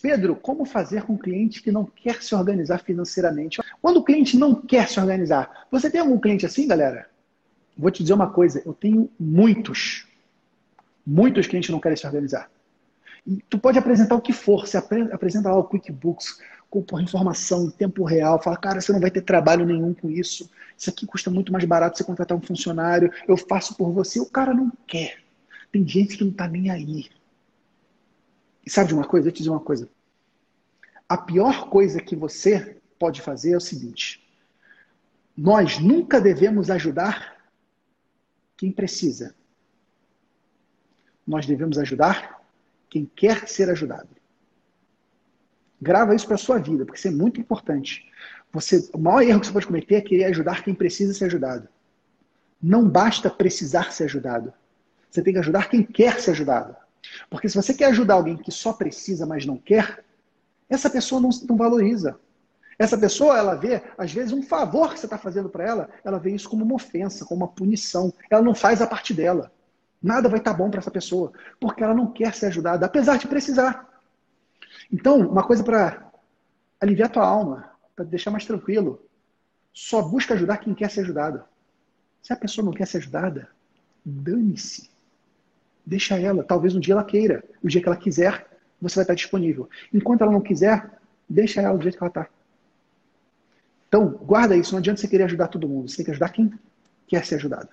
Pedro, como fazer com um cliente que não quer se organizar financeiramente? Quando o cliente não quer se organizar, você tem algum cliente assim, galera? Vou te dizer uma coisa, eu tenho muitos. Muitos clientes não querem se organizar. E tu pode apresentar o que for, você apresenta lá o QuickBooks, com informação em tempo real, fala, cara, você não vai ter trabalho nenhum com isso, isso aqui custa muito mais barato você contratar um funcionário, eu faço por você, o cara não quer. Tem gente que não está nem aí. E sabe de uma coisa? Eu te dizer uma coisa. A pior coisa que você pode fazer é o seguinte: nós nunca devemos ajudar quem precisa. Nós devemos ajudar quem quer ser ajudado. Grava isso para sua vida, porque isso é muito importante. Você, o maior erro que você pode cometer é querer ajudar quem precisa ser ajudado. Não basta precisar ser ajudado. Você tem que ajudar quem quer ser ajudado. Porque se você quer ajudar alguém que só precisa, mas não quer, essa pessoa não, não valoriza. Essa pessoa, ela vê, às vezes, um favor que você está fazendo para ela, ela vê isso como uma ofensa, como uma punição. Ela não faz a parte dela. Nada vai estar tá bom para essa pessoa, porque ela não quer ser ajudada, apesar de precisar. Então, uma coisa para aliviar tua alma, para deixar mais tranquilo, só busca ajudar quem quer ser ajudado. Se a pessoa não quer ser ajudada, dane-se. Deixa ela. Talvez um dia ela queira. O dia que ela quiser, você vai estar disponível. Enquanto ela não quiser, deixa ela do jeito que ela está. Então, guarda isso. Não adianta você querer ajudar todo mundo. Você tem que ajudar quem quer ser ajudado.